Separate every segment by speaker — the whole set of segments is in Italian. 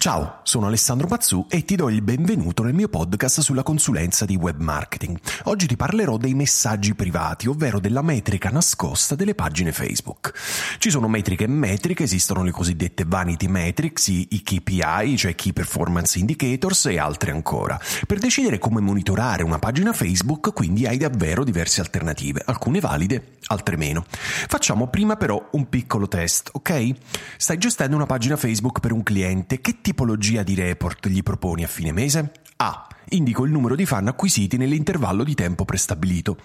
Speaker 1: Ciao, sono Alessandro Pazzù e ti do il benvenuto nel mio podcast sulla consulenza di web marketing. Oggi ti parlerò dei messaggi privati, ovvero della metrica nascosta delle pagine Facebook. Ci sono metriche e metriche, esistono le cosiddette vanity metrics, i KPI, cioè Key Performance Indicators e altre ancora. Per decidere come monitorare una pagina Facebook, quindi hai davvero diverse alternative, alcune valide, altre meno. Facciamo prima però un piccolo test, ok? Stai gestendo una pagina Facebook per un cliente, che tipologia di report gli proponi a fine mese? A. Indico il numero di fan acquisiti nell'intervallo di tempo prestabilito.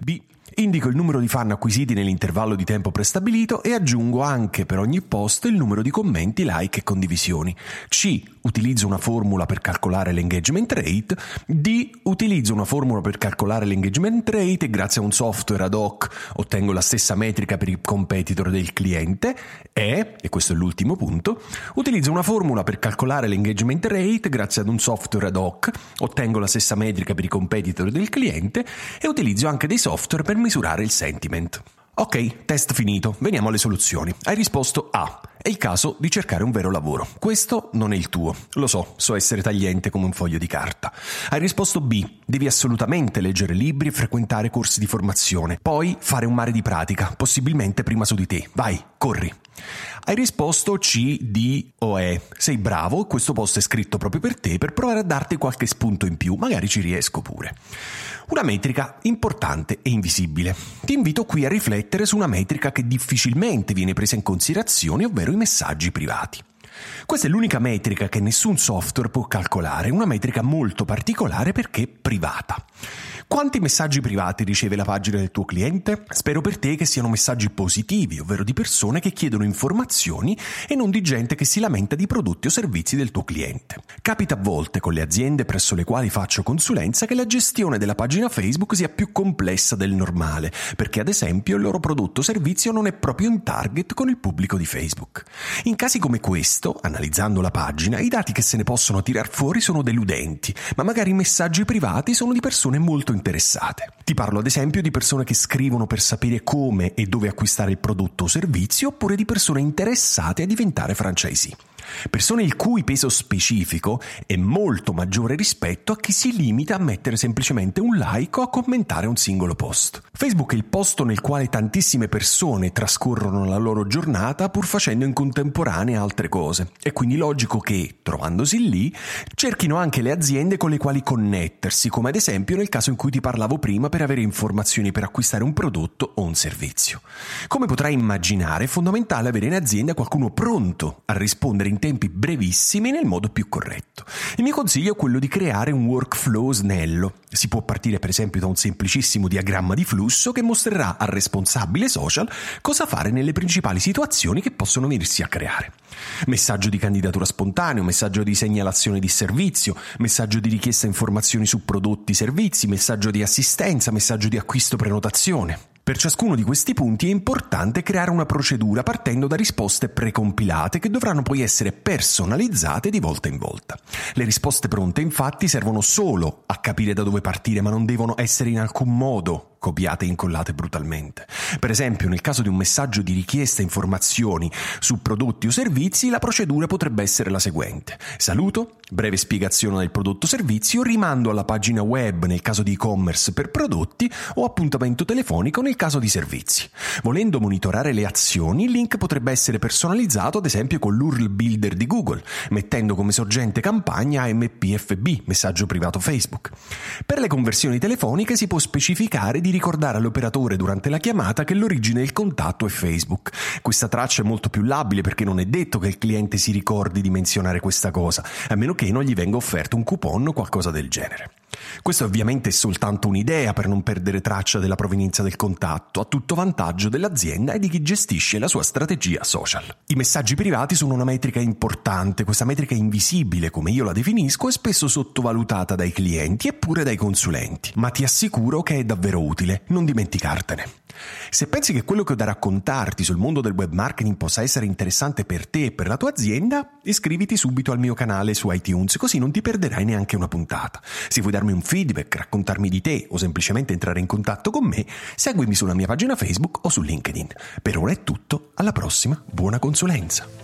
Speaker 1: B. Indico il numero di fan acquisiti nell'intervallo di tempo prestabilito e aggiungo anche per ogni post il numero di commenti, like e condivisioni. C. Utilizzo una formula per calcolare l'engagement rate. D. Utilizzo una formula per calcolare l'engagement rate e grazie a un software ad hoc ottengo la stessa metrica per i competitor del cliente. E, e questo è l'ultimo punto, utilizzo una formula per calcolare l'engagement rate grazie ad un software ad hoc ottengo la stessa metrica per i competitor del cliente e utilizzo anche dei software per misurare il sentiment. Ok, test finito, veniamo alle soluzioni. Hai risposto A. È il caso di cercare un vero lavoro. Questo non è il tuo. Lo so, so essere tagliente come un foglio di carta. Hai risposto B. Devi assolutamente leggere libri e frequentare corsi di formazione. Poi fare un mare di pratica, possibilmente prima su di te. Vai, corri. Hai risposto C, D o E. Sei bravo, questo post è scritto proprio per te per provare a darti qualche spunto in più, magari ci riesco pure. Una metrica importante e invisibile. Ti invito qui a riflettere su una metrica che difficilmente viene presa in considerazione, ovvero i messaggi privati. Questa è l'unica metrica che nessun software può calcolare, una metrica molto particolare perché privata. Quanti messaggi privati riceve la pagina del tuo cliente? Spero per te che siano messaggi positivi, ovvero di persone che chiedono informazioni e non di gente che si lamenta di prodotti o servizi del tuo cliente. Capita a volte con le aziende presso le quali faccio consulenza che la gestione della pagina Facebook sia più complessa del normale, perché ad esempio il loro prodotto o servizio non è proprio in target con il pubblico di Facebook. In casi come questo, analizzando la pagina, i dati che se ne possono tirar fuori sono deludenti, ma magari i messaggi privati sono di persone molto interessate. Ti parlo ad esempio di persone che scrivono per sapere come e dove acquistare il prodotto o servizio, oppure di persone interessate a diventare franchisee. Persone il cui peso specifico è molto maggiore rispetto a chi si limita a mettere semplicemente un like o a commentare un singolo post. Facebook è il posto nel quale tantissime persone trascorrono la loro giornata pur facendo in contemporanea altre cose. È quindi logico che, trovandosi lì, cerchino anche le aziende con le quali connettersi, come ad esempio nel caso in cui ti parlavo prima per avere informazioni per acquistare un prodotto o un servizio. Come potrai immaginare, è fondamentale avere in azienda qualcuno pronto a rispondere in tempi brevissimi nel modo più corretto. Il mio consiglio è quello di creare un workflow snello. Si può partire per esempio da un semplicissimo diagramma di flusso che mostrerà al responsabile social cosa fare nelle principali situazioni che possono venirsi a creare. Messaggio di candidatura spontaneo, messaggio di segnalazione di servizio, messaggio di richiesta informazioni su prodotti, servizi, messaggio di assistenza, messaggio di acquisto prenotazione. Per ciascuno di questi punti è importante creare una procedura partendo da risposte precompilate che dovranno poi essere personalizzate di volta in volta. Le risposte pronte infatti servono solo a capire da dove partire ma non devono essere in alcun modo copiate e incollate brutalmente. Per esempio, nel caso di un messaggio di richiesta informazioni su prodotti o servizi, la procedura potrebbe essere la seguente. Saluto, breve spiegazione del prodotto o servizio, rimando alla pagina web nel caso di e-commerce per prodotti o appuntamento telefonico nel caso di servizi. Volendo monitorare le azioni, il link potrebbe essere personalizzato ad esempio con l'URL builder di Google, mettendo come sorgente campagna MPFB, messaggio privato Facebook. Per le conversioni telefoniche si può specificare di ricordare all'operatore durante la chiamata che l'origine del contatto è Facebook. Questa traccia è molto più labile perché non è detto che il cliente si ricordi di menzionare questa cosa, a meno che non gli venga offerto un coupon o qualcosa del genere. Ovviamente è soltanto un'idea per non perdere traccia della provenienza del contatto, a tutto vantaggio dell'azienda e di chi gestisce la sua strategia social. I messaggi privati sono una metrica importante, questa metrica invisibile, come io la definisco, è spesso sottovalutata dai clienti e pure dai consulenti, ma ti assicuro che è davvero utile, non dimenticartene. Se pensi che quello che ho da raccontarti sul mondo del web marketing possa essere interessante per te e per la tua azienda, iscriviti subito al mio canale su iTunes, così non ti perderai neanche una puntata. Se vuoi darmi un feedback, raccontarmi di te o semplicemente entrare in contatto con me, seguimi sulla mia pagina Facebook o su LinkedIn. Per ora è tutto, alla prossima, buona consulenza.